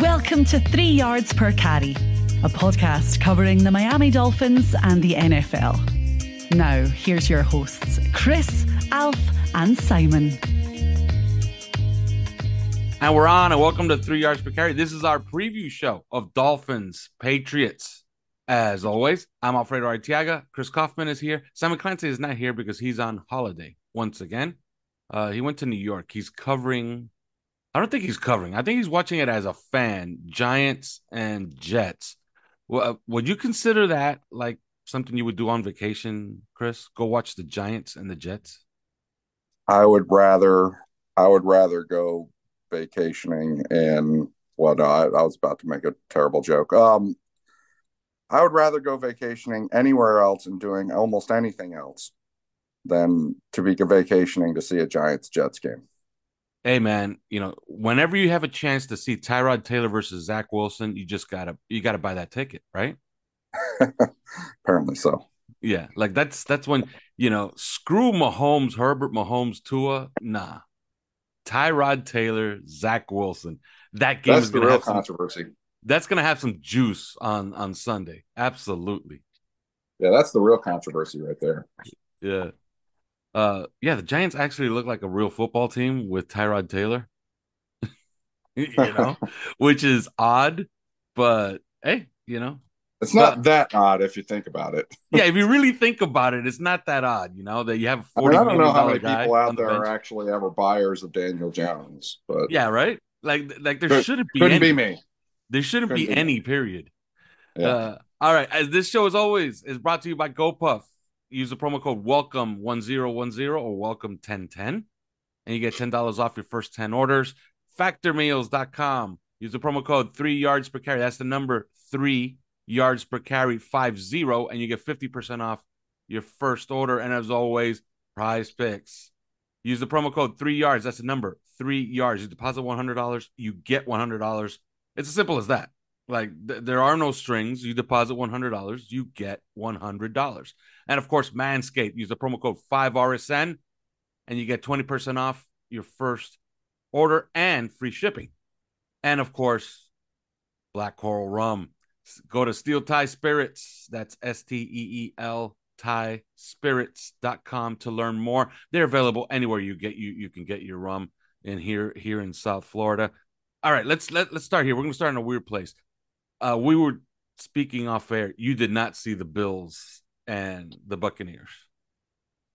Welcome to Three Yards Per Carry, a podcast covering the Miami Dolphins and the NFL. Now, here's your hosts, Chris, Alf, and Simon. And we're on, and welcome to Three Yards Per Carry. This is our preview show of Dolphins Patriots. As always, I'm Alfredo Artiaga. Chris Kouffman is here. Simon Clancy is not here because he's on holiday once again. Uh, he went to New York. He's covering I don't think he's covering. I think he's watching it as a fan. Giants and Jets. Well, uh, would you consider that like something you would do on vacation, Chris? Go watch the Giants and the Jets. I would rather. I would rather go vacationing and well, no, I, I was about to make a terrible joke. Um, I would rather go vacationing anywhere else and doing almost anything else than to be vacationing to see a Giants Jets game hey man, you know, whenever you have a chance to see Tyrod Taylor versus Zach Wilson, you just gotta you gotta buy that ticket, right? Apparently so. Yeah, like that's that's when you know, screw Mahomes, Herbert, Mahomes, Tua, nah. Tyrod Taylor, Zach Wilson. That game that's is gonna real have some, controversy. That's gonna have some juice on on Sunday. Absolutely. Yeah, that's the real controversy right there. Yeah. Uh, yeah, the Giants actually look like a real football team with Tyrod Taylor. you know, which is odd, but hey, you know, it's not but, that odd if you think about it. yeah, if you really think about it, it's not that odd. You know that you have. I, mean, I don't know how many people out there are actually ever buyers of Daniel Jones, but yeah, right. Like, like there could, shouldn't be couldn't any. be me. There shouldn't couldn't be, be any. Period. Yeah. Uh, all right. As this show, as always, is brought to you by GoPuff use the promo code welcome 1010 or welcome 1010 and you get $10 off your first 10 orders. factormeals.com use the promo code 3 yards per carry. That's the number 3 yards per carry 50 and you get 50% off your first order. And as always PrizePicks. Use the promo code 3 yards. That's the number 3 yards. You deposit $100 you get $100 it's as simple as that. Like th- there are no strings. You deposit one hundred dollars, you get one hundred dollars. And of course, Manscaped. Use the promo code five RSN, and you get twenty percent off your first order and free shipping. And of course, Black Coral Rum. Go to Steel Tie Spirits. That's S T E E L Tie Spirits.com to learn more. They're available anywhere you get you you can get your rum in here here in South Florida. All right, let's let, let's start here. We're gonna start in a weird place uh, we were speaking off air. You did not see the Bills and the Buccaneers.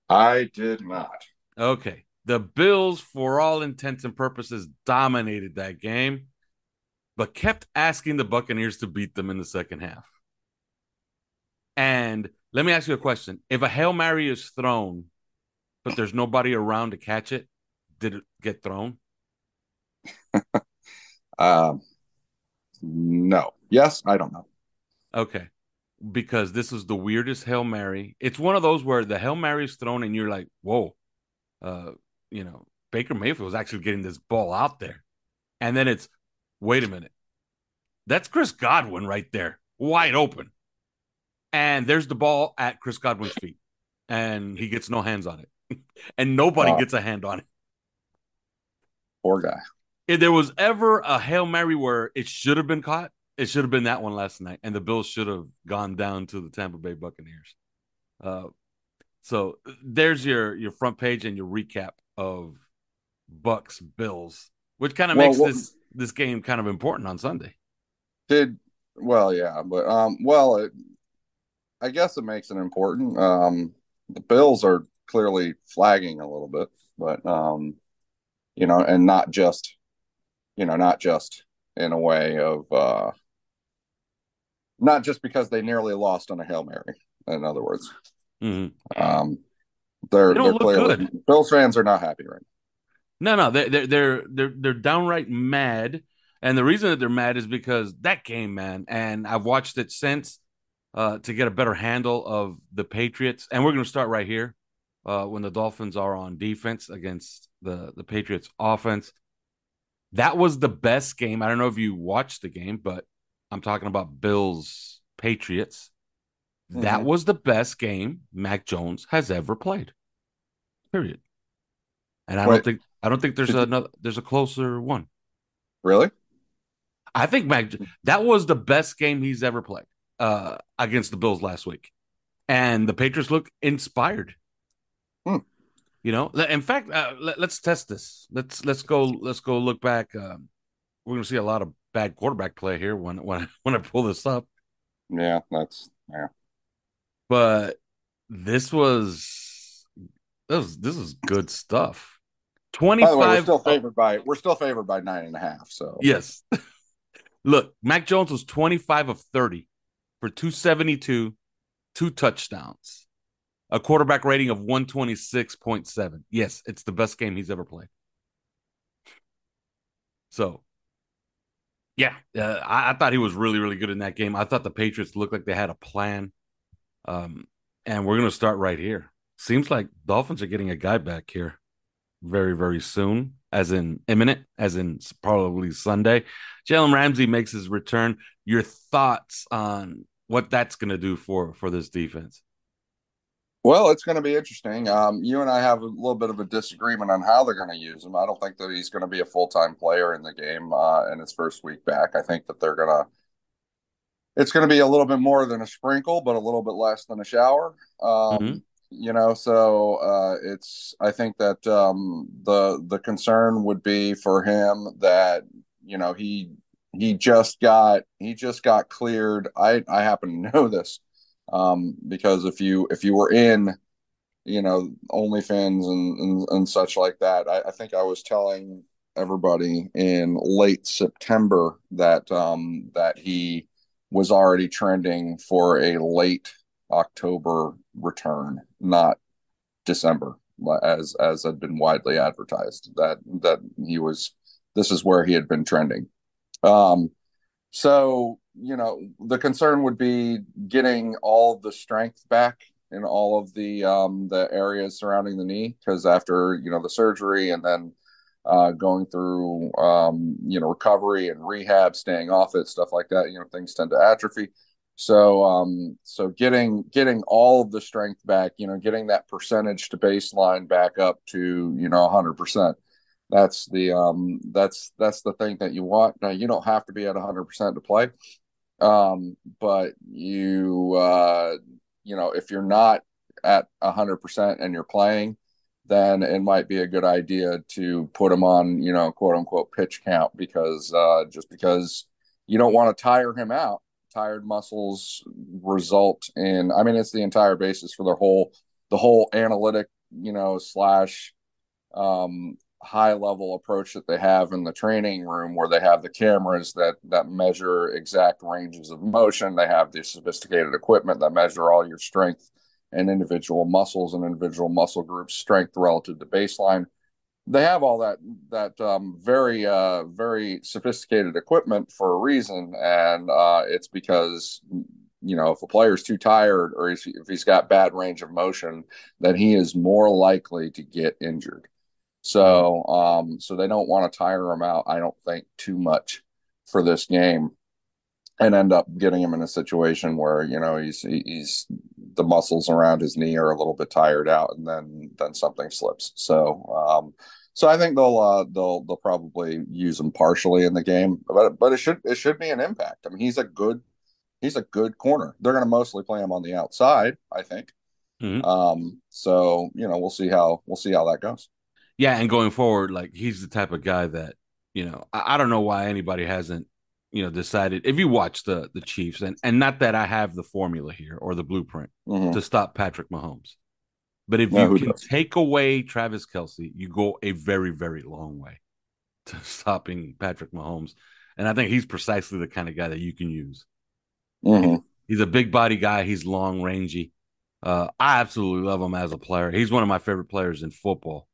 I did not. Okay. The Bills, for all intents and purposes, dominated that game, but kept asking the Buccaneers to beat them in the second half. And let me ask you a question. If a Hail Mary is thrown, but there's nobody around to catch it, did it get thrown? um, no. Yes, I don't know. Okay. Because this is the weirdest Hail Mary. It's one of those where the Hail Mary is thrown and you're like, whoa, uh, you know, Baker Mayfield was actually getting this ball out there. And then it's, wait a minute. That's Chris Godwin right there, wide open. And there's the ball at Chris Godwin's feet. And he gets no hands on it. and nobody gets a hand on it. Poor guy. If there was ever a Hail Mary where it should have been caught, it should have been that one last night, and the Bills should have gone down to the Tampa Bay Buccaneers. Uh, so there's your your front page and your recap of Bucks Bills, which kind of well, makes well, this this game kind of important on Sunday. Did well, yeah, but um, well, it, I guess it makes it important. Um, the Bills are clearly flagging a little bit, but um, you know, and not just, you know, not just in a way of uh not just because they nearly lost on a hail mary. In other words, mm-hmm. um, they're they they're clearly good. Bills fans are not happy right now. No, no, they're they're they're they're, they're downright mad, and the reason that they're mad is because that game, man. And I've watched it since uh, to get a better handle of the Patriots, and we're going to start right here uh, when the Dolphins are on defense against the the Patriots offense. That was the best game. I don't know if you watched the game, but I'm talking about Bills Patriots. That Mhm. was the best game Mac Jones has ever played. Period. And I Wait. don't think I don't think there's another there's a closer one. Really? I think Mac that was the best game he's ever played uh against the Bills last week. And the Patriots look inspired. Hmm. You know, in fact, uh, let, us test this. Let's let's go let's go look back. Um, we're gonna see a lot of bad quarterback play here when when when I pull this up. Yeah, that's yeah. but this was this was, this is good stuff. Twenty By the way, we're still oh favored by we're still favored by nine and a half. So Yes. Look, Mac Jones was twenty five of thirty for two seventy two, two touchdowns, a quarterback rating of one twenty six point seven. Yes, it's the best game he's ever played. So, yeah, uh, I, I thought he was really, really good in that game. I thought the Patriots looked like they had a plan. Um, and we're going to start right here. Seems like Dolphins are getting a guy back here very, very soon, as in imminent, as in probably Sunday. Jalen Ramsey makes his return. Your thoughts on what that's going to do for for this defense? Well, it's going to be interesting. Um, you and I have a little bit of a disagreement on how they're going to use him. I don't think that he's going to be a full time player in the game uh, in his first week back. I think that they're going to. It's going to be a little bit more than a sprinkle, but a little bit less than a shower. Um, Mhm. You know, so uh, it's. I think that um, the the concern would be for him that you know he he just got he just got cleared. I I happen to know this um, because if you if you were in you know OnlyFins and and, and such like that, I, I think I was telling everybody in late September that um, that he was already trending for a late October return, not December, as as had been widely advertised. That that he was this is where he had been trending. Um, so, you know, the concern would be getting all the strength back in all of the um, the areas surrounding the knee, because after you know the surgery and then uh, going through um, you know recovery and rehab, staying off it, stuff like that, you know, things tend to atrophy. So, um, so getting getting all of the strength back, you know, getting that percentage to baseline back up to you know 100 percent that's the um that's that's the thing that you want. Now you don't have to be at 100% to play. Um but you uh you know if you're not at 100% and you're playing then it might be a good idea to put him on you know quote unquote pitch count because uh just because you don't want to tire him out. Tired muscles result in i mean it's the entire basis for their whole the whole analytic you know slash um high level approach that they have in the training room where they have the cameras that that measure exact ranges of motion. They have the sophisticated equipment that measure all your strength and individual muscles and individual muscle groups strength relative to baseline. They have all that that um, very uh, very sophisticated equipment for a reason. And uh, it's because you know if a player's too tired or if he's got bad range of motion then he is more likely to get injured so, um, so they don't want to tire him out. I don't think too much for this game, and end up getting him in a situation where you know he's he's the muscles around his knee are a little bit tired out, and then then something slips. So, um, so I think they'll uh, they'll they'll probably use him partially in the game, but but it should it should be an impact. I mean, he's a good he's a good corner. They're going to mostly play him on the outside, I think. Mhm. Um, so you know we'll see how we'll see how that goes. Yeah, and going forward, like he's the type of guy that you know. I, I don't know why anybody hasn't you know decided. If you watch the the Chiefs, and and not that I have the formula here or the blueprint Mhm. to stop Patrick Mahomes, but if No, you can does? take away Travis Kelce, you go a very very long way to stopping Patrick Mahomes. And I think he's precisely the kind of guy that you can use. Mhm. He's a big body guy. He's long rangy. Uh, I absolutely love him as a player. He's one of my favorite players in football.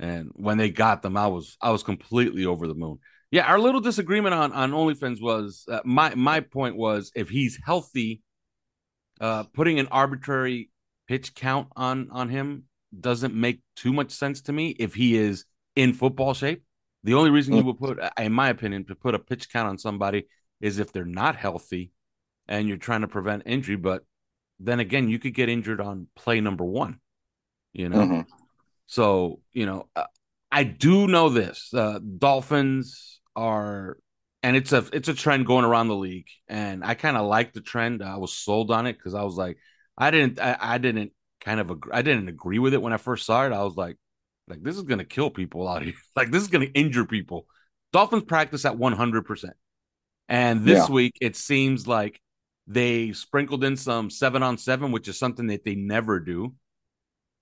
And when they got them, I was I was completely over the moon. Yeah, our little disagreement on on OnlyFins was uh, my my point was if he's healthy, uh, putting an arbitrary pitch count on on him doesn't make too much sense to me. If he is in football shape, the only reason you would put, in my opinion, to put a pitch count on somebody is if they're not healthy and you're trying to prevent injury. But then again, you could get injured on play number one. You know, mm-hmm. So you know, uh, I do know this: uh, Dolphins are and it's a it's a trend going around the league and i kind of like the trend. I was sold on it because i was like i didn't I, I, didn't kind of agree, i didn't agree with it when i first saw it. I was like like this is gonna kill people out here. Like this is gonna injure people. Dolphins practice at 100% and this yeah. week it seems like they sprinkled in some seven on seven which is something that they never do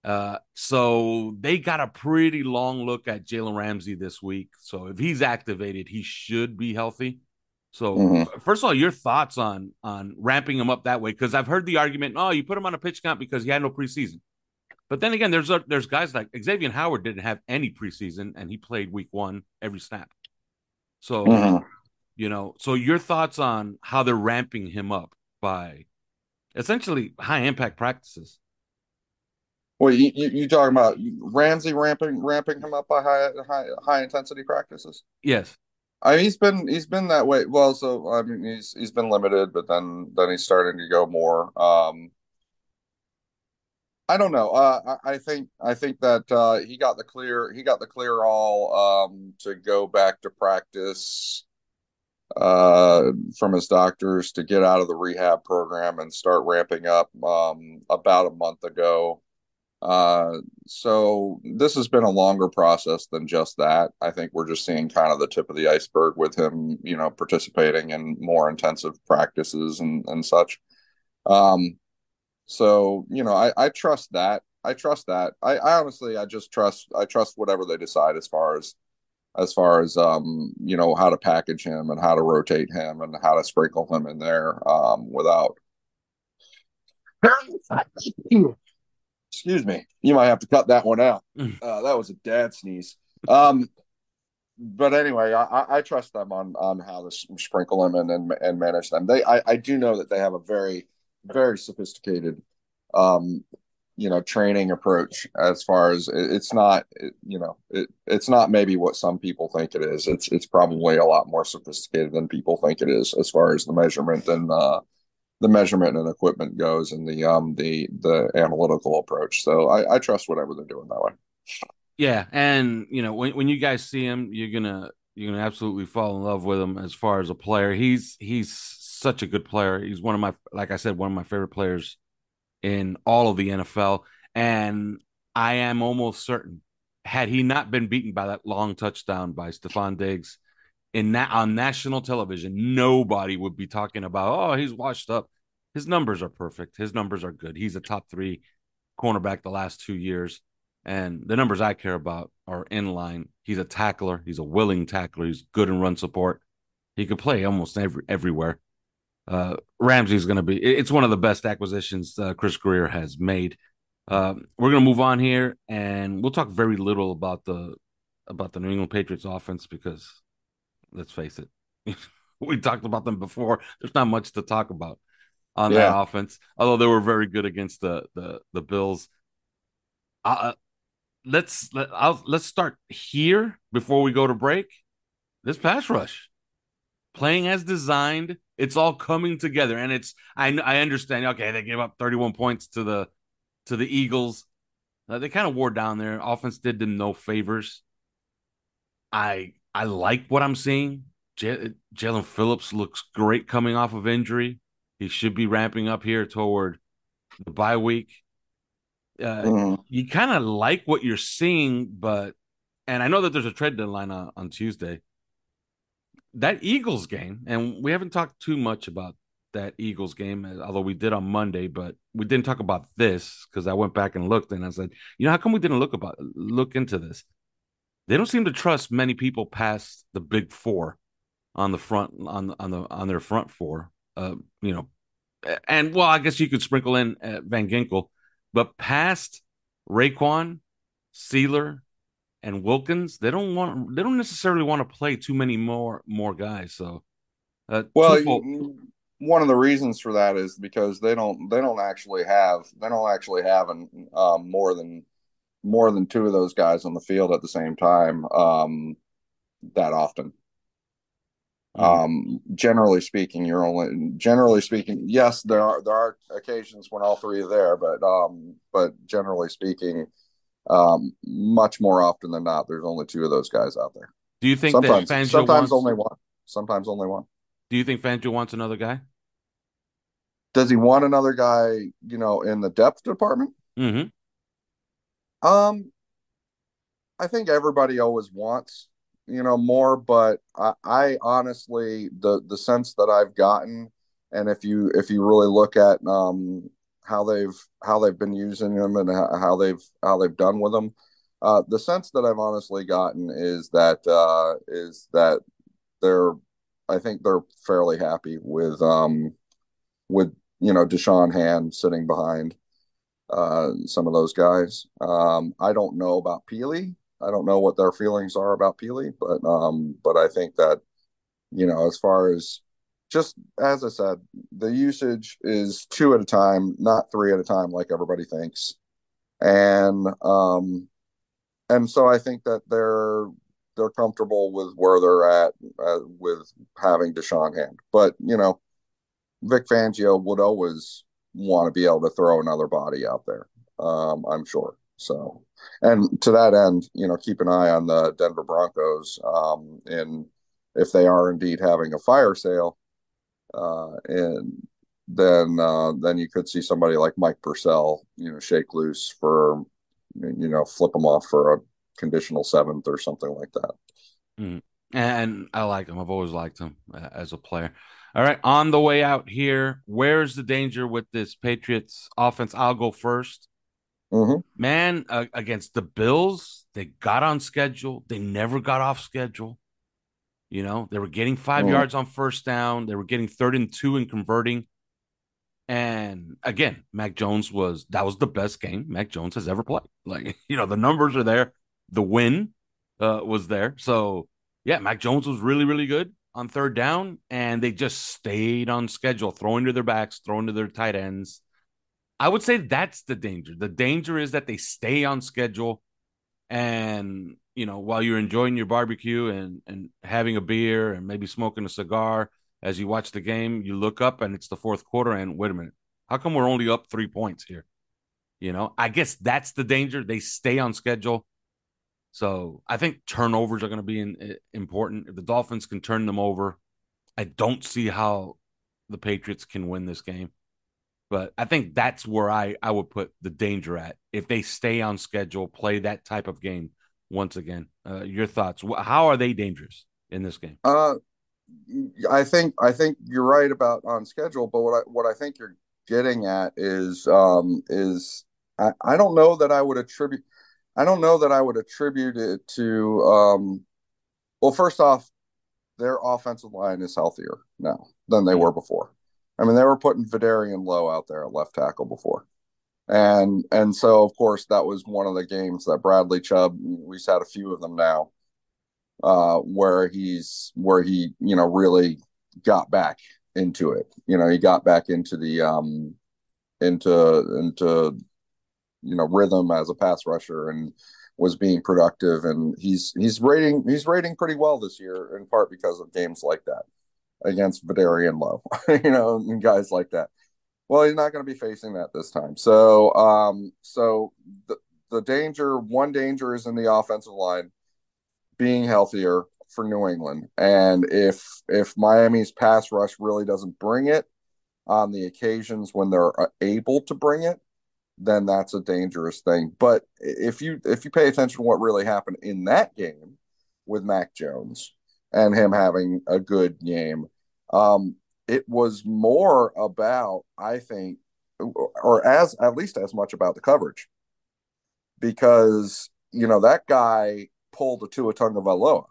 uh, so they got a pretty long look at Jalen Ramsey this week. So if he's activated, he should be healthy. So mm-hmm. first of all, your thoughts on on ramping him up that way? Because I've heard the argument, oh, you put him on a pitch count because he had no preseason. But then again, there's a, there's guys like Xavier Howard didn't have any preseason and he played week one every snap. So mm-hmm. you know, so your thoughts on how they're ramping him up by essentially high impact practices. Well, you, you, talking about Ramsey ramping ramping him up by high high high intensity practices? Yes. I mean, he's been he's been that way. Well, so I mean, he's he's been limited, but then then he's starting to go more. Um, I don't know. Uh, I, I think I think that uh, he got the clear he got the clear all um, to go back to practice uh, from his doctors to get out of the rehab program and start ramping up um, about a month ago. Uh, so this has been a longer process than just that. I think we're just seeing kind of the tip of the iceberg with him, you know, participating in more intensive practices and, and such. Um, so, you know, I, I trust that. I trust that. I, I honestly, I just trust, I trust whatever they decide as far as, as far as, um, you know, how to package him and how to rotate him and how to sprinkle him in there, um, without excuse me. You might have to cut that one out. Mm. Uh, that was a dad sneeze. Um, but anyway, I, I trust them on on how to sprinkle them and and, and manage them. They, I, I do know that they have a very very sophisticated, um, you know, training approach as far as it, it's not, you know, it, it's not maybe what some people think it is. It's it's probably a lot more sophisticated than people think it is as far as the measurement and uh, the measurement and equipment goes and the um the the analytical approach. So I, I trust whatever they're doing that way. Yeah, and you know when when you guys see him, you're gonna you're gonna absolutely fall in love with him as far as a player. He's he's such a good player. He's one of my like I said, one of my favorite players in all of the NFL. And I am almost certain, had he not been beaten by that long touchdown by Stefon Diggs, in that on national television, nobody would be talking about, oh, he's washed up. His numbers are perfect. His numbers are good. He's a top three cornerback the last two years. And the numbers I care about are in line. He's a tackler. He's a willing tackler. He's good in run support. He could play almost every everywhere. Uh, Ramsey's going to be. It's one of the best acquisitions uh, Chris Grier has made. Uh, we're going to move on here, and we'll talk very little about the about the New England Patriots offense because Let's face it. we talked about them before. There's not much to talk about on yeah. that offense, although they were very good against the the the Bills. Uh, let's let I'll, let's start here before we go to break. This pass rush playing as designed. It's all coming together, and it's I I understand. Okay, they gave up 31 points to the to the Eagles. Uh, they kind of wore down there. Offense did them no favors. I I like what I'm seeing. J- Jaelan Phillips looks great coming off of injury. He should be ramping up here toward the bye week. Uh, mm. You kind of like what you're seeing, but and I know that there's a trade deadline on, on Tuesday. That Eagles game, and we haven't talked too much about that Eagles game, although we did on Monday, but we didn't talk about this because I went back and looked and I said, you know, how come we didn't look about look into this? They don't seem to trust many people past the big four on the front on on the on their front four. Uh, you know, and well, I guess you could sprinkle in uh, Van Ginkel, but past Raekwon, Sieler, and Wilkins, they don't want they don't necessarily want to play too many more more guys. So, uh, well, one of the reasons for that is because they don't they don't actually have they don't actually have an, um, more than more than two of those guys on the field at the same time um, that often. Mm-hmm. Um, generally speaking, you're only generally speaking. Yes, there are there are occasions when all three are there, but um, but generally speaking, um, much more often than not, there's only two of those guys out there. Do you think sometimes, that Fangio sometimes wants... only one, sometimes only one? Do you think Fangio wants another guy? Does he want another guy? You know, in the depth department? Mm-hmm. Um, I think everybody always wants you know more, but I, I honestly the the sense that I've gotten, and if you if you really look at um how they've how they've been using them and how they've how they've done with them. Uh, the sense that I've honestly gotten is that uh, is that they're I think they're fairly happy with um, with you know Da'Shawn Hand sitting behind uh, some of those guys. Um, I don't know about Pili. I don't know what their feelings are about Pili, but um, but I think that you know as far as just as I said, the usage is two at a time, not three at a time, like everybody thinks. And um, and so I think that they're they're comfortable with where they're at uh, with having Da'Shawn Hand. But you know, Vic Fangio would always want to be able to throw another body out there. Um, I'm sure. So, and to that end, you know, keep an eye on the Denver Broncos. Um, and if they are indeed having a fire sale, uh, and then uh, then you could see somebody like Mike Purcell, you know, shake loose for, you know, flip them off for a conditional seventh or something like that. Mm. And I like him. I've always liked him uh, as a player. All right, on the way out here, where's the danger with this Patriots offense? I'll go 1st mm-hmm. Man, uh, against the Bills, they got on schedule. They never got off schedule. You know, they were getting 5 mm. yards on first down. They were getting third and two and converting. And again, Mac Jones was that was the best game Mac Jones has ever played. Like, you know, the numbers are there. The win uh, was there. So yeah, Mac Jones was really, really good on third down, and they just stayed on schedule, throwing to their backs, throwing to their tight ends. I would say that's the danger. The danger is that they stay on schedule and you know, while you're enjoying your barbecue and and having a beer and maybe smoking a cigar as you watch the game, you look up and it's the fourth quarter and wait a minute, how come we're only up three points here? You know, I guess that's the danger. They stay on schedule. So I think turnovers are going to be in, important. If the Dolphins can turn them over, I don't see how the Patriots can win this game. But I think that's where I, I would put the danger at. If they stay on schedule, play that type of game, once again. Uh, your thoughts? How are they dangerous in this game? Uh, I think I think you're right about on schedule, but what I what I think you're getting at is um, is I, I don't know that I would attribute I don't know that I would attribute it to um, well first off their offensive line is healthier now than they were before. I mean they were putting Vederian Lowe out there at left tackle before. And and so of course that was one of the games that Bradley Chubb we've had a few of them now uh where he's where he you know really got back into it. You know he got back into the um into into you know rhythm as a pass rusher and was being productive. And he's he's rating he's rating pretty well this year in part because of games like that against Vederian Lowe you know and guys like that. Well, he's not going to be facing that this time. So, um, so the the danger, one danger is in the offensive line being healthier for New England, and if if Miami's pass rush really doesn't bring it on the occasions when they're uh, able to bring it, then that's a dangerous thing. But if you if you pay attention to what really happened in that game with Mac Jones and him having a good game, um, it was more about, I think, or as at least as much about the coverage, because you know that guy pulled a Tua Tagovailoa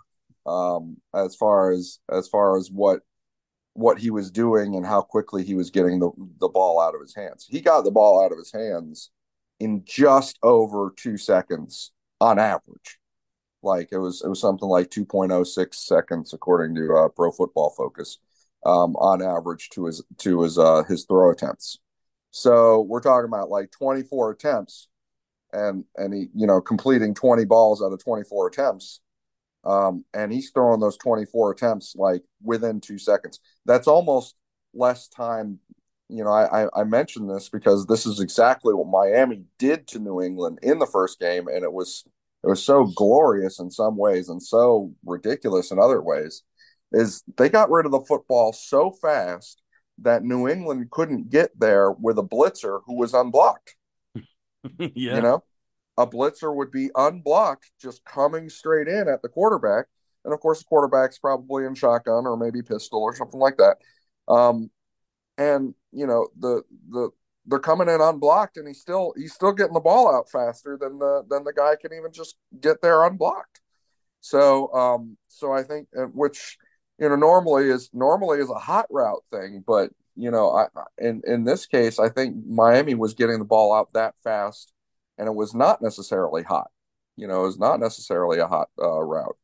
um, as far as as far as what what he was doing and how quickly he was getting the the ball out of his hands. He got the ball out of his hands in just over two seconds on average. Like it was it was something like 2.06 seconds according to uh, Pro Football Focus um, on average to his to his uh, his throw attempts. So we're talking about like 24 attempts and and he you know completing 20 balls out of 24 attempts um, and he's throwing those 24 attempts like within two seconds. That's almost less time you know I, I mentioned this because this is exactly what miami did to new england in the first game and it was it was so glorious in some ways and so ridiculous in other ways is they got rid of the football so fast that new england couldn't get there with a blitzer who was unblocked. Yeah. You know, a blitzer would be unblocked, just coming straight in at the quarterback. And of course, the quarterback's probably in shotgun or maybe pistol or something like that. Um, and you know, the the they're coming in unblocked, and he's still he's still getting the ball out faster than the than the guy can even just get there unblocked. So um, so I think which you know normally is normally is a hot route thing, but you know, I in in this case, I think Miami was getting the ball out that fast, and it was not necessarily hot. You know, it was not necessarily a hot uh, route.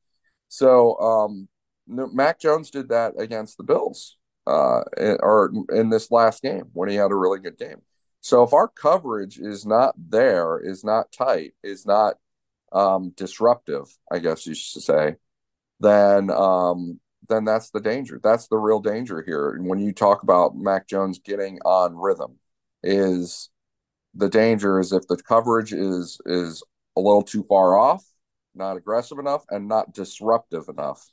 So um, Mac Jones did that against the Bills, uh, or in this last game when he had a really good game. So if our coverage is not there, is not tight, is not um, disruptive, I guess you should say, then um, then that's the danger. That's the real danger here. And when you talk about Mac Jones getting on rhythm, is the danger is if the coverage is is a little too far off, not aggressive enough, and not disruptive enough,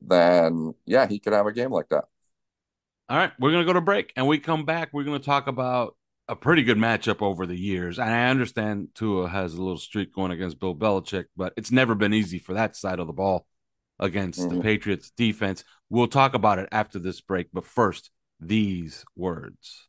then yeah, he could have a game like that. All right, we're gonna go to break, and we come back. We're gonna talk about a pretty good matchup over the years. And I understand Tua has a little streak going against Bill Belichick, but it's never been easy for that side of the ball against mm-hmm. the Patriots defense. We'll talk about it after this break, but first, these words.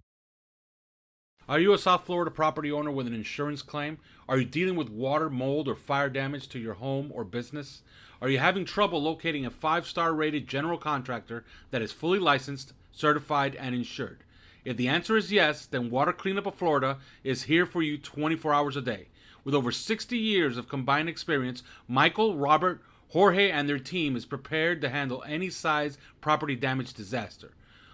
Are you a South Florida property owner with an insurance claim? Are you dealing with water, mold, or fire damage to your home or business? Are you having trouble locating a five star rated general contractor that is fully licensed, certified, and insured? If the answer is yes, then Water Cleanup of Florida is here for you 24 hours a day. With over 60 years of combined experience, Michael, Robert, Jorge and their team is prepared to handle any size property damage disaster.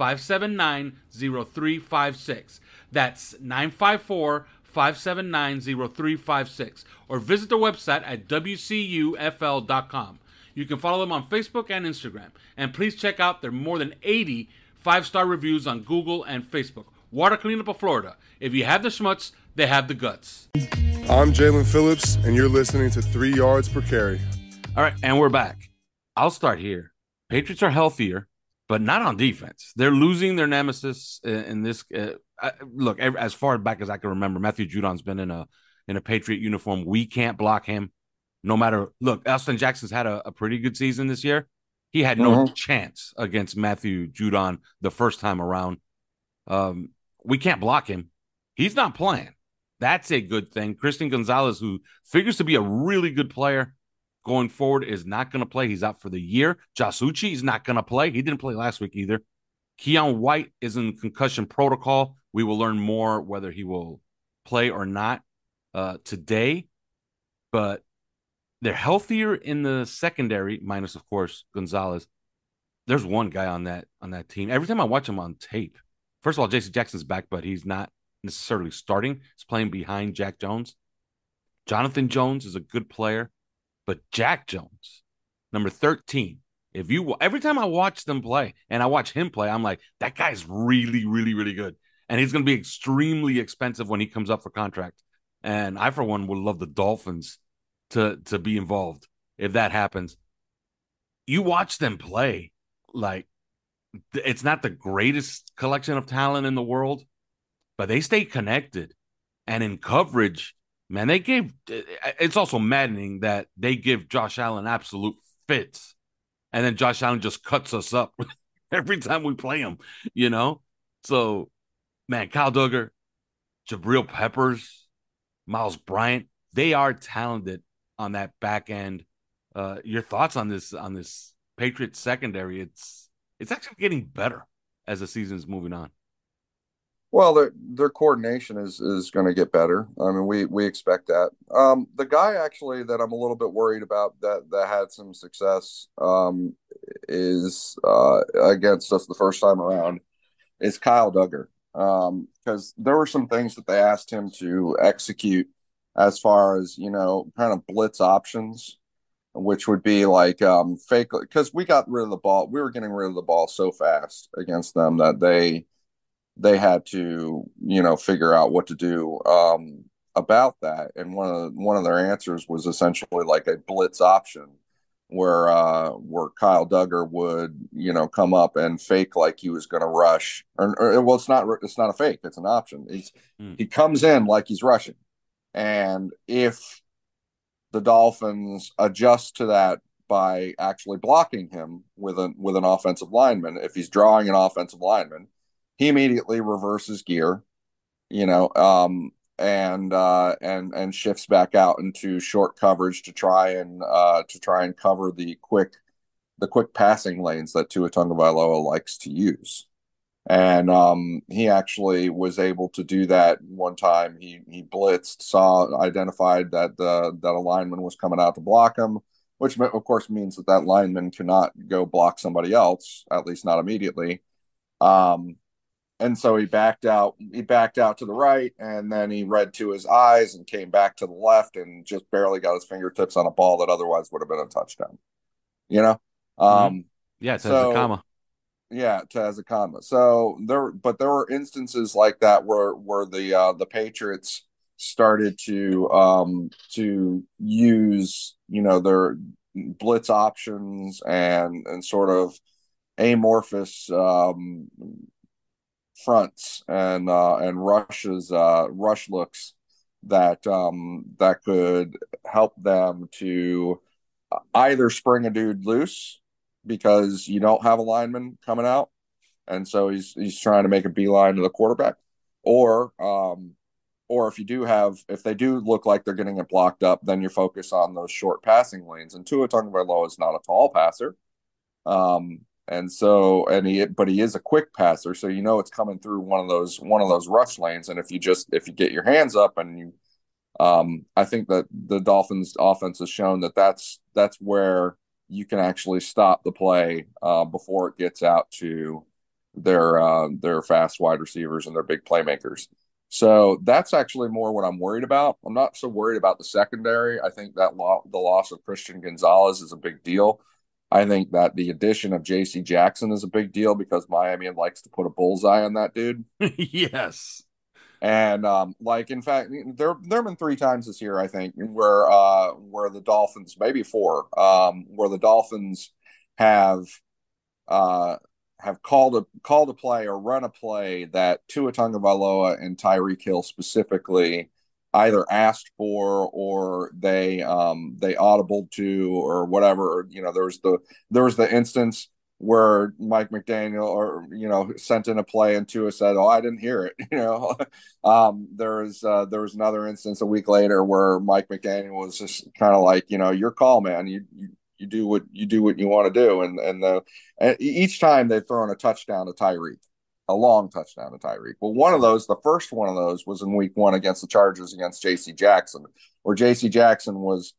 579 0356. That's 954 579 0356. Or visit their website at WCUFL.com. You can follow them on Facebook and Instagram. And please check out their more than 80 five star reviews on Google and Facebook. Water Cleanup of Florida. If you have the schmutz, they have the guts. I'm Jaelan Phillips, and you're listening to Three Yards Per Carry. All right, and we're back. I'll start here. Patriots are healthier, but not on defense. They're losing their nemesis in this. Uh, look, as far back as I can remember, Matthew Judon's been in a in a Patriot uniform. We can't block him, no matter. Look, Austin Jackson's had a, a pretty good season this year. He had no mm-hmm. chance against Matthew Judon the first time around. Um, we can't block him. He's not playing. That's a good thing. Christian Gonzalez, who figures to be a really good player going forward, is not going to play. He's out for the year. Jasucci is not going to play. He didn't play last week either. Keion White is in concussion protocol. We will learn more whether he will play or not uh, today, but they're healthier in the secondary, minus of course Gonzalez. There's one guy on that on that team. Every time I watch him on tape, first of all, J.C. Jackson's back, but he's not necessarily starting. He's playing behind Jack Jones. Jonathan Jones is a good player, but Jack Jones, number 13. If you every time I watch them play and I watch him play, I'm like, that guy's really, really, really good. And he's gonna be extremely expensive when he comes up for contract. And I, for one, would love the Dolphins to to be involved if that happens. You watch them play, like it's not the greatest collection of talent in the world, but they stay connected. And in coverage, man, they gave it's also maddening that they give Josh Allen absolute fits. And then Josh Allen just cuts us up every time we play him, you know? So, man, Kyle Dugger, Jabril Peppers, Myles Bryant, they are talented on that back end. Uh, your thoughts on this on this Patriots secondary? It's it's actually getting better as the season is moving on. Well, their their coordination is is going to get better. I mean, we we expect that. Um, the guy actually that I'm a little bit worried about that that had some success um, is uh, against us the first time around is Kyle Dugger because um, there were some things that they asked him to execute as far as you know kind of blitz options which would be like um fake because we got rid of the ball we were getting rid of the ball so fast against them that they they had to you know figure out what to do um about that. And one of one of their answers was essentially like a blitz option where uh where Kyle Dugger would you know come up and fake like he was going to rush. Or, or, well it's not it's not a fake it's an option. He's mm. he comes in like he's rushing. And if the Dolphins adjust to that by actually blocking him with an with an offensive lineman, if he's drawing an offensive lineman, he immediately reverses gear, you know, um, and uh, and and shifts back out into short coverage to try and uh, to try and cover the quick the quick passing lanes that Tua Tagovailoa likes to use and um, he actually was able to do that one time. He he blitzed, saw, identified that the that a lineman was coming out to block him, which of course means that that lineman cannot go block somebody else, at least not immediately. Um, and so he backed out. He backed out to the right, and then he read to his eyes and came back to the left, and just barely got his fingertips on a ball that otherwise would have been a touchdown. You know. Mm-hmm. Um, yeah, it so, a comma yeah to as a comma so there but there were instances like that where where the uh the patriots started to um to use you know their blitz options and and sort of amorphous um fronts and uh and rushes uh rush looks that um that could help them to either spring a dude loose because you don't have a lineman coming out, and so he's he's trying to make a beeline to the quarterback, or um, or if you do have if they do look like they're getting it blocked up, then you focus on those short passing lanes. And Tua Tagovailoa is not a tall passer, um, and so and he but he is a quick passer, so you know it's coming through one of those one of those rush lanes. And if you just if you get your hands up and you um, I think that the Dolphins offense has shown that that's that's where you can actually stop the play uh, before it gets out to their uh, their fast wide receivers and their big playmakers. So that's actually more what I'm worried about. I'm not so worried about the secondary. I think that lo- the loss of Christian Gonzalez is a big deal. I think that the addition of J.C. Jackson is a big deal because Miami likes to put a bullseye on that dude. yes. And um, like in fact, there there have been three times this year, I think, where uh, where the Dolphins, maybe four, um, where the Dolphins have uh, have called a called a play or run a play that Tua Tagovailoa and Tyreek Hill specifically either asked for or they um, they audible to or whatever. You know, there was the there was the instance where Mike McDaniel or you know sent in a play and Tua said, "Oh, I didn't hear it." You know, um, there was uh, there was another instance a week later where Mike McDaniel was just kind of like, you know, your call, man. You, you you do what you do what you want to do, and and the and each time they've thrown a touchdown to Tyreek. A long touchdown to Tyreek. Well, one of those, the first one of those, was in Week One against the Chargers against J.C. Jackson, where J.C. Jackson was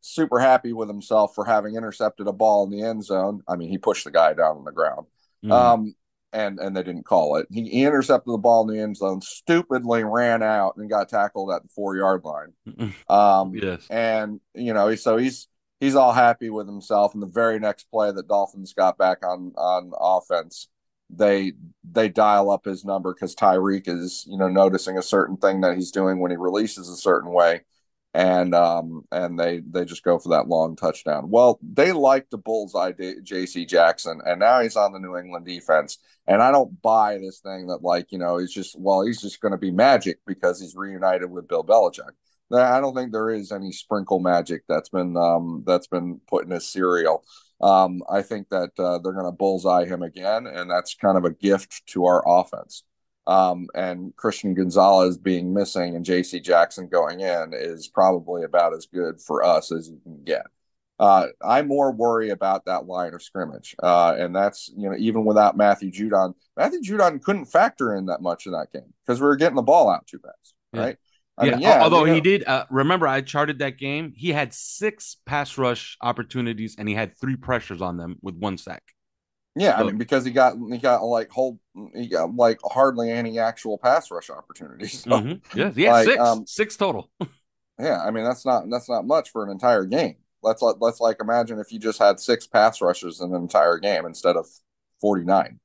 super happy with himself for having intercepted a ball in the end zone. I mean, he pushed the guy down on the ground. Mm. Um, and and they didn't call it. He, he, intercepted the ball in the end zone, stupidly ran out and got tackled at the four yard line. Um, yes, and you know, so he's he's all happy with himself. And the very next play that Dolphins got back on on offense, they they dial up his number because Tyreek is you know noticing a certain thing that he's doing when he releases a certain way, and um and they they just go for that long touchdown. Well, they like the bullseye J.C. Jackson, and now he's on the New England defense. And I don't buy this thing that like you know he's just well he's just going to be magic because he's reunited with Bill Belichick. I don't think there is any sprinkle magic that's been um, that's been put in his cereal. Um, I think that uh, they're going to bullseye him again, and that's kind of a gift to our offense. Um, and Christian Gonzalez being missing and J.C. Jackson going in is probably about as good for us as you can get. Uh, I more worry about that line of scrimmage, uh, and that's you know even without Matthew Judon, Matthew Judon couldn't factor in that much in that game because we were getting the ball out too fast, right? I yeah. Mean, yeah. Although you know, he did, uh, remember I charted that game. He had six pass rush opportunities and he had three pressures on them with one sack. Yeah, so, I mean because he got he got like whole he got like hardly any actual pass rush opportunities. So, mm-hmm. Yeah, yeah, like, six um, six total. yeah, I mean that's not that's not much for an entire game. Let's let's like imagine if you just had six pass rushes in an entire game instead of forty nine.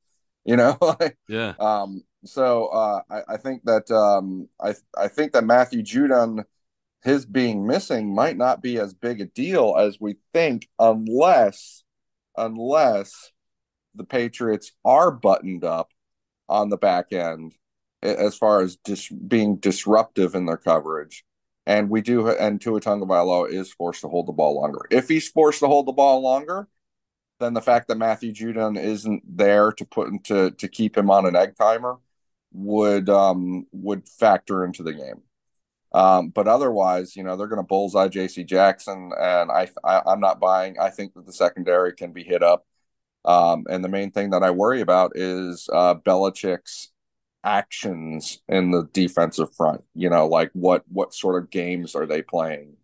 You know, yeah. Um, so uh, I, I, think that um, I I think that Matthew Judon, his being missing might not be as big a deal as we think, unless unless the Patriots are buttoned up on the back end as far as dis- being disruptive in their coverage. And we do, and Tua Tagovailoa is forced to hold the ball longer. If he's forced to hold the ball longer, then the fact that Matthew Judon isn't there to put into to keep him on an egg timer would um, would factor into the game. Um, but otherwise, you know, they're going to bullseye J.C. Jackson, and I, I am not buying. I think that the secondary can be hit up, um, and the main thing that I worry about is uh, Belichick's actions in the defensive front. You know, like what what sort of games are they playing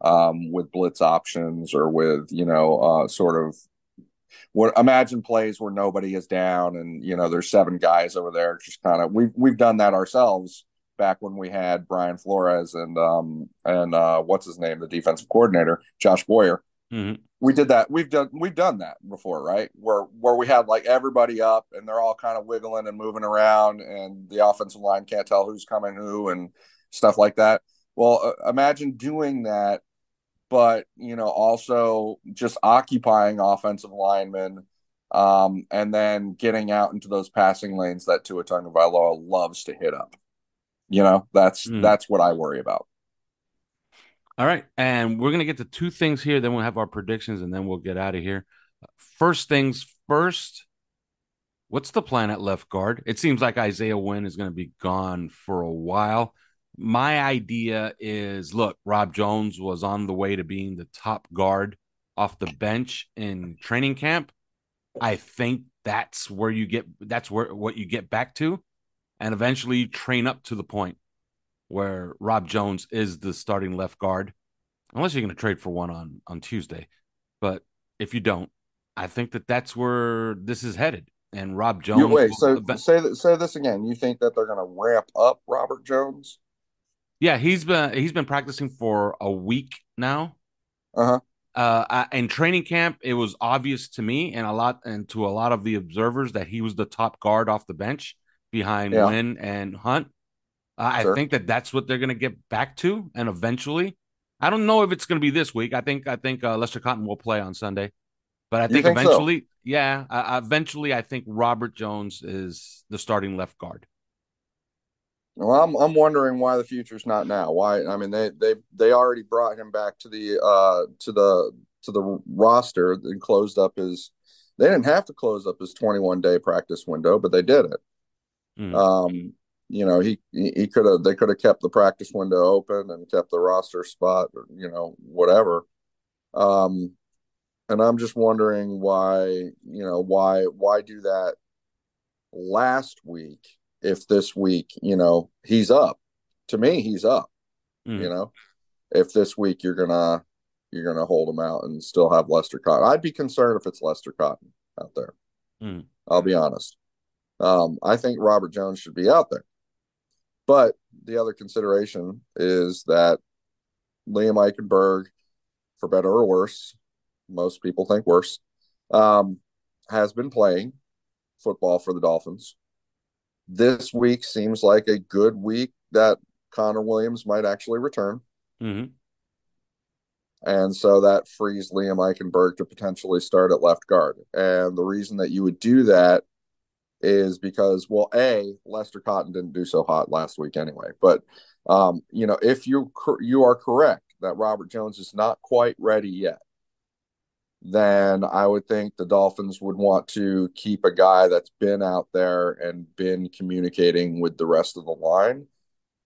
um, with blitz options or with you know uh, sort of what imagine plays where nobody is down and you know there's seven guys over there just kind of we've we've done that ourselves back when we had Brian Flores and um and uh what's his name the defensive coordinator Josh Boyer. Mm-hmm. we did that we've done we've done that before right? Where where we had like everybody up and they're all kind of wiggling and moving around and the offensive line can't tell who's coming who and stuff like that. Well uh, imagine doing that but you know also just occupying offensive linemen um, and then getting out into those passing lanes that Tua Tagovailoa loves to hit up. You know, that's mm. that's what I worry about. All right, and we're gonna get to two things here. Then we'll have our predictions, and then we'll get out of here. First things first. What's the plan at left guard? It seems like Isaiah Wynn is going to be gone for a while my idea is look, Rob Jones was on the way to being the top guard off the bench in training camp. I think that's where you get that's where what you get back to and eventually you train up to the point where Rob Jones is the starting left guard unless you're going to trade for one on on Tuesday. But if you don't, I think that that's where this is headed. And Rob Jones. wait, so event- say say this again. You think that they're going to ramp up Robert Jones? Yeah, he's been he's been practicing for a week now. Uh-huh. Uh In training camp, it was obvious to me and a lot and to a lot of the observers that he was the top guard off the bench behind yeah. Wynn and Hunt. Uh, sure. I think that that's what they're going to get back to, and eventually, I don't know if it's going to be this week. I think I think uh, Lester Cotton will play on Sunday, but I think, think eventually, so? yeah, uh, eventually, I think Robert Jones is the starting left guard. Well, I'm I'm wondering why the future's not now. Why? I mean, they they they already brought him back to the uh to the to the roster and closed up his. They didn't have to close up his 21 day practice window, but they did it. Mm. Um, you know, he he could have they could have kept the practice window open and kept the roster spot, or, you know, whatever. Um, and I'm just wondering why, you know, why why do that last week if this week, you know, he's up. To me, he's up. Mm. You know, if this week you're gonna you're gonna hold him out and still have Lester Cotton, I'd be concerned if it's Lester Cotton out there. Mm. I'll be honest. Um, I think Robert Jones should be out there. But the other consideration is that Liam Eichenberg, for better or worse, most people think worse, um, has been playing football for the Dolphins. This week seems like a good week that Connor Williams might actually return. Mm-hmm. And so that frees Liam Eichenberg to potentially start at left guard. And the reason that you would do that is because, well, A, Lester Cotton didn't do so hot last week anyway. But, um, you know, if you, you are correct that Robert Jones is not quite ready yet, then I would think the Dolphins would want to keep a guy that's been out there and been communicating with the rest of the line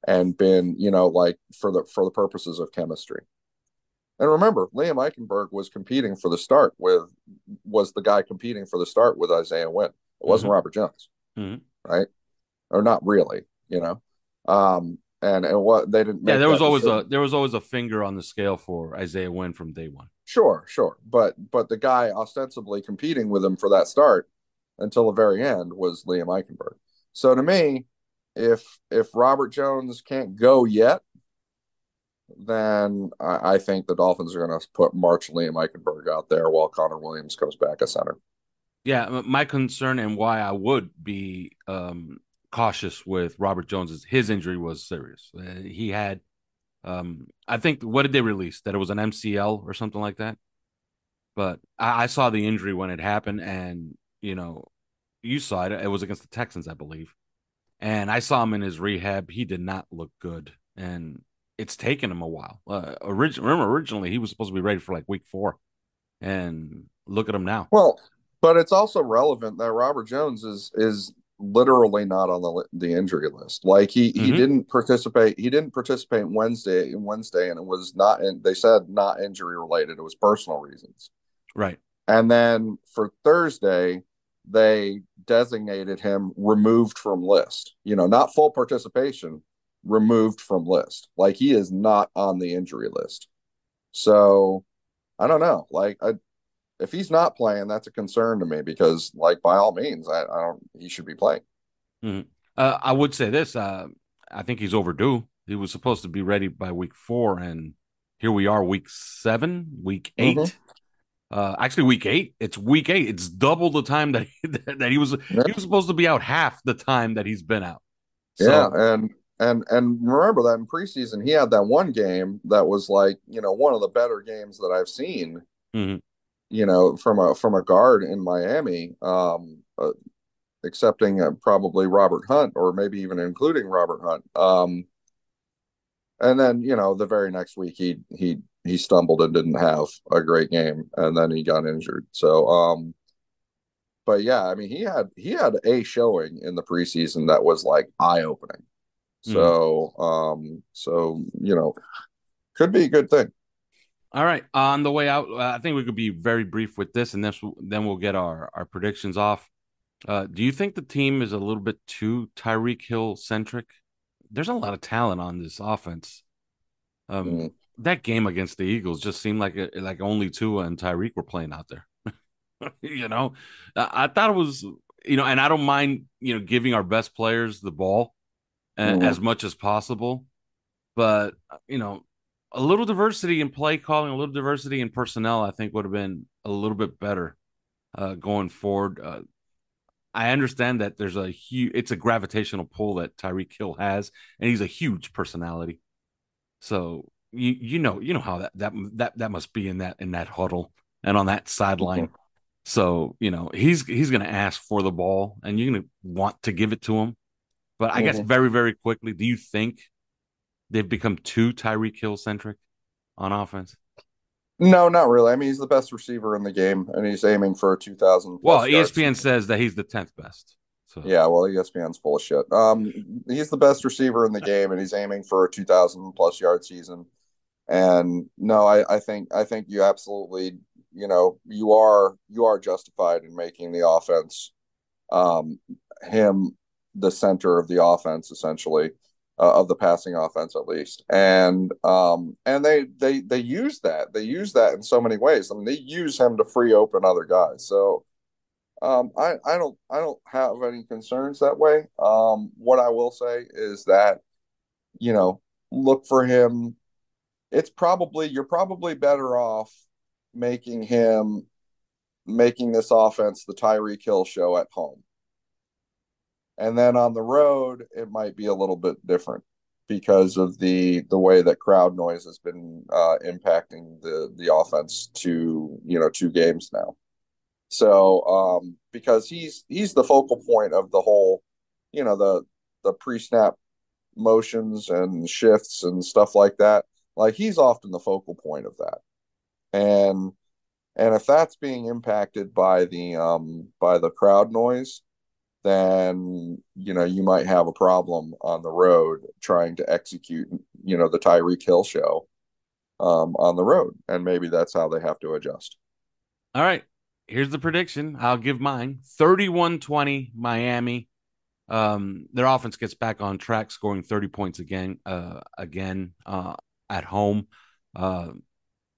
and been, you know, like for the for the purposes of chemistry. And remember, Liam Eichenberg was competing for the start with was the guy competing for the start with Isaiah Wynn. It wasn't mm-hmm. Robert Jones, mm-hmm. right? Or not really, you know. Um, and and what they didn't. Yeah, there was always decision. a there was always a finger on the scale for Isaiah Wynn from day one. Sure, sure, but but the guy ostensibly competing with him for that start until the very end was Liam Eichenberg. So to me, if if Robert Jones can't go yet, then I, I think the Dolphins are going to put March Liam Eichenberg out there while Connor Williams comes back a center. Yeah, my concern and why I would be um, cautious with Robert Jones is his injury was serious. Uh, he had, um, I think, what did they release? That it was an MCL or something like that. But I, I saw the injury when it happened, and you know, you saw it. It was against the Texans, I believe. And I saw him in his rehab. He did not look good, and it's taken him a while. Uh, remember, originally he was supposed to be ready for like week four, and look at him now. Well, but it's also relevant that Robert Jones is is literally not on the the injury list. Like he mm-hmm. he didn't participate. He didn't participate Wednesday and Wednesday, and it was not. And they said not injury related. It was personal reasons. Right. And then for Thursday, they designated him removed from list. You know, not full participation, removed from list. Like he is not on the injury list. So I don't know. Like I, if he's not playing, that's a concern to me because, like, by all means, I, I don't. He should be playing. Mm-hmm. Uh, I would say this. Uh, I think he's overdue. He was supposed to be ready by week four, and here we are, week seven, week 8 mm-hmm. Uh, actually, week eight. It's week eight. It's double the time that he, that he was. Yeah. He was supposed to be out half the time that he's been out. So, yeah, and and and remember that in preseason he had that one game that was like you know one of the better games that I've seen. Mm-hmm you know, from a from a guard in Miami, um, uh, accepting uh, probably Robert Hunt or maybe even including Robert Hunt. Um, and then you know the very next week he he he stumbled and didn't have a great game, and then he got injured. So, um, but yeah, I mean he had he had a showing in the preseason that was like eye opening. Hmm. So, mm. um, so you know, could be a good thing. All right, on the way out, uh, I think we could be very brief with this, and this then we'll get our our predictions off. Uh, do you think the team is a little bit too Tyreek Hill centric? There's a lot of talent on this offense. Um, mm. That game against the Eagles just seemed like a, like only Tua and Tyreek were playing out there. you know, I, I, thought it was you know, and I don't mind you know giving our best players the ball mm. as much as possible, but you know a little diversity in play calling, a little diversity in personnel, I think would have been a little bit better uh, going forward. Uh, I understand that there's a huge, it's a gravitational pull that Tyreek Hill has, and he's a huge personality. So you you know you know how that that that that must be in that in that huddle and on that sideline. Mm-hmm. So you know he's he's going to ask for the ball, and you're going to want to give it to him. But I mm-hmm. guess very very quickly, do you think they've become too Tyreek Hill centric on offense? No, not really. I mean, he's the best receiver in the game, and he's aiming for a two thousand. Well, ESPN says that he's the tenth best. So. Yeah, well, ESPN's full of shit. Um, he's the best receiver in the game, and he's aiming for a two thousand plus yard season. And no, I, I think I think you absolutely, you know, you are you are justified in making the offense um, him the center of the offense essentially uh, of the passing offense at least. And um and they they they use that. They use that in so many ways. I mean they use him to free open other guys. So um i i don't i don't have any concerns that way. Um what i will say is that you know look for him. It's probably you're probably better off making him making this offense the Tyreek Hill show at home. And then on the road, it might be a little bit different because of the the way that crowd noise has been uh, impacting the the offense to you know two games now. So um, because he's he's the focal point of the whole, you know the the pre snap motions and shifts and stuff like that. Like he's often the focal point of that, and and if that's being impacted by the um, by the crowd noise, then you know you might have a problem on the road trying to execute you know the Tyreek Hill show um, on the road, and maybe that's how they have to adjust. All right, here's the prediction. I'll give mine: 31-20 Miami. Um, their offense gets back on track, scoring 30 points again, uh, again uh, at home. Uh,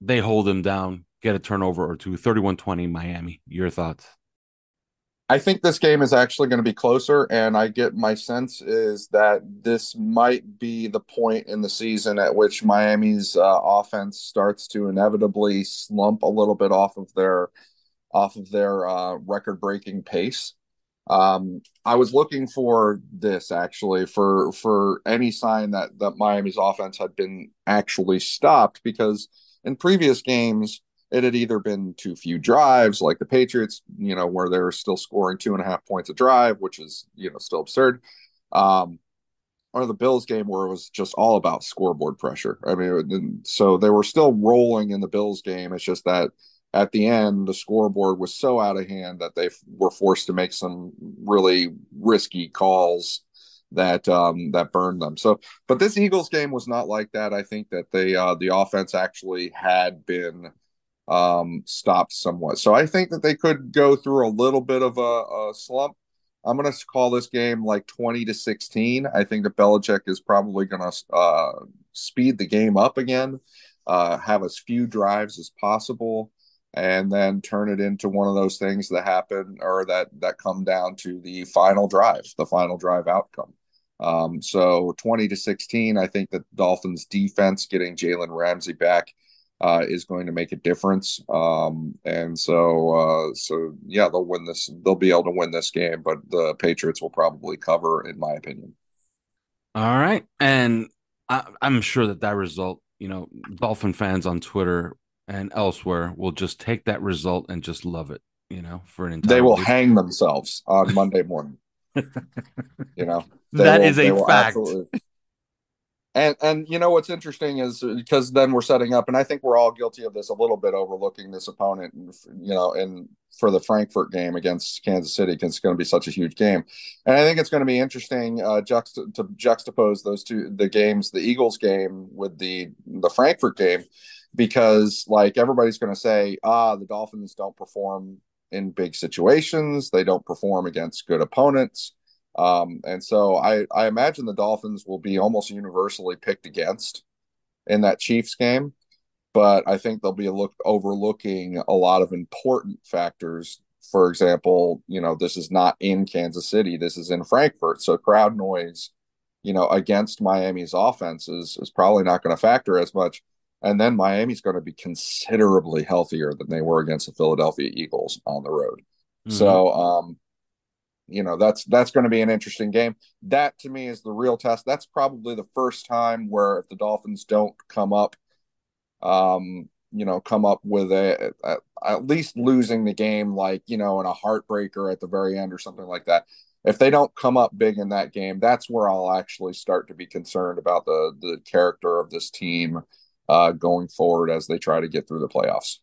they hold them down get a turnover or two. 31 20 Miami. Your thoughts? I think this game is actually going to be closer, and I get my sense is that this might be the point in the season at which Miami's uh, offense starts to inevitably slump a little bit off of their off of their uh, record-breaking pace. Um, I was looking for this actually for for any sign that that Miami's offense had been actually stopped because in previous games it had either been too few drives, like the Patriots, you know, where they were still scoring two and a half points a drive, which is, you know, still absurd. Um, or the Bills game where it was just all about scoreboard pressure. I mean, so they were still rolling in the Bills game. It's just that at the end, the scoreboard was so out of hand that they were forced to make some really risky calls that um, that burned them. So, but this Eagles game was not like that. I think that they uh, the offense actually had been um, stopped somewhat. So I think that they could go through a little bit of a, a slump. I'm going to call this game like 20 to 16. I think that Belichick is probably going to uh, speed the game up again, uh, have as few drives as possible, and then turn it into one of those things that happen or that that come down to the final drive, the final drive outcome. Um, so 20 to 16, I think that Dolphins defense getting Jalen Ramsey back uh, is going to make a difference. Um, and so, uh, so yeah, they'll win this. They'll be able to win this game, but the Patriots will probably cover, in my opinion. All right, and I, I'm sure that that result, you know, Dolphin fans on Twitter and elsewhere will just take that result and just love it. You know, for an entire. They will week. hang themselves on Monday morning. you know, that will, is a fact. And and you know what's interesting is because then we're setting up, and I think we're all guilty of this a little bit, overlooking this opponent, you know, and for the Frankfurt game against Kansas City, because it's going to be such a huge game, and I think it's going to be interesting uh, juxt- to juxtapose those two the games, the Eagles game with the the Frankfurt game, because like everybody's going to say, ah, the Dolphins don't perform in big situations, they don't perform against good opponents um, and so I, I imagine the Dolphins will be almost universally picked against in that Chiefs game. But I think they'll be look, overlooking a lot of important factors. For example, you know, this is not in Kansas City, this is in Frankfurt. So crowd noise, you know, against Miami's offense is, is probably not going to factor as much. And then Miami's going to be considerably healthier than they were against the Philadelphia Eagles on the road. Mm-hmm. So, um, you know that's that's going to be an interesting game. That to me is the real test. That's probably the first time where if the dolphins don't come up um you know come up with a, a, at least losing the game like you know in a heartbreaker at the very end or something like that if they don't come up big in that game that's where i'll actually start to be concerned about the the character of this team uh going forward as they try to get through the playoffs.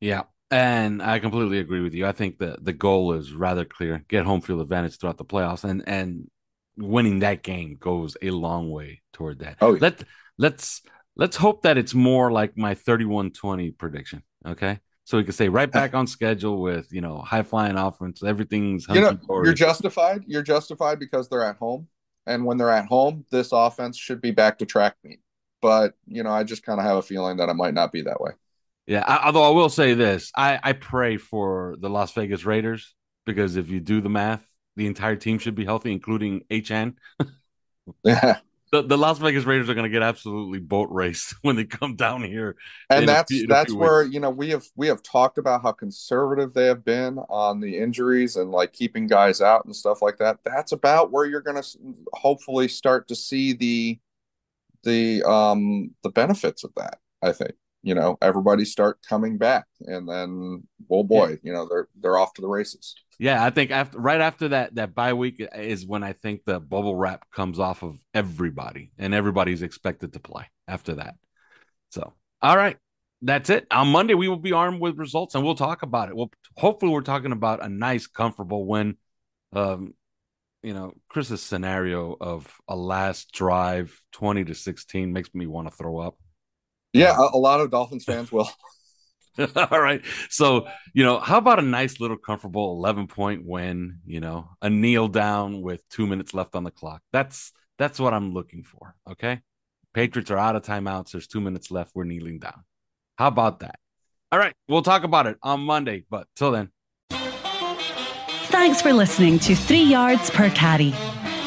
Yeah and I completely agree with you. I think the the goal is rather clear: get home field advantage throughout the playoffs, and and winning that game goes a long way toward that. Oh, yeah. let let's let's hope that it's more like my 31-20 prediction. Okay, so we can stay right back on schedule with you know high flying offense. Everything's You know, you're justified. You're justified because they're at home, and when they're at home, this offense should be back to track meet. But you know, I just kind of have a feeling that it might not be that way. Yeah, I, although I will say this, I, I pray for the Las Vegas Raiders because if you do the math, the entire team should be healthy, including HN. The, the Las Vegas Raiders are going to get absolutely boat raced when they come down here. and that's few- that's where weeks. you know we have we have talked about how conservative they have been on the injuries and like keeping guys out and stuff like that. That's about where you're going to hopefully start to see the the um the benefits of that. I think you know everybody start coming back, and then oh boy, you know they're they're off to the races. Yeah, I think after right after that that bye week is when I think the bubble wrap comes off of everybody, and everybody's expected to play after that. So, all right, that's it. On Monday we will be armed with results, and we'll talk about it. Well, hopefully we're talking about a nice, comfortable win. Um, you know, Chris's scenario of a last drive, twenty to sixteen, makes me want to throw up. Yeah, a, a lot of Dolphins fans will. All right. So, you know, how about a nice little comfortable 11 point win, you know, a kneel down with 2 minutes left on the clock. That's that's what I'm looking for, okay? Patriots are out of timeouts. There's 2 minutes left. We're kneeling down. How about that? All right, we'll talk about it on Monday, but till then. Thanks for listening to Three Yards Per Carry.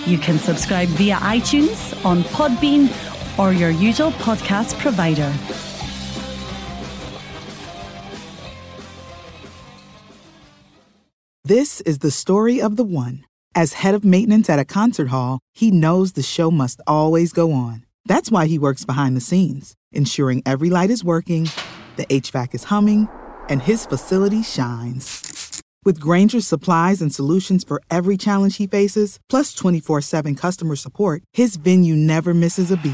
You can subscribe via iTunes, on Podbean, or your usual podcast provider. This is the story of the one. As head of maintenance at a concert hall, he knows the show must always go on. That's why he works behind the scenes, ensuring every light is working, the HVAC is humming, and his facility shines. With Grainger's supplies and solutions for every challenge he faces, plus 24 7 customer support, his venue never misses a beat.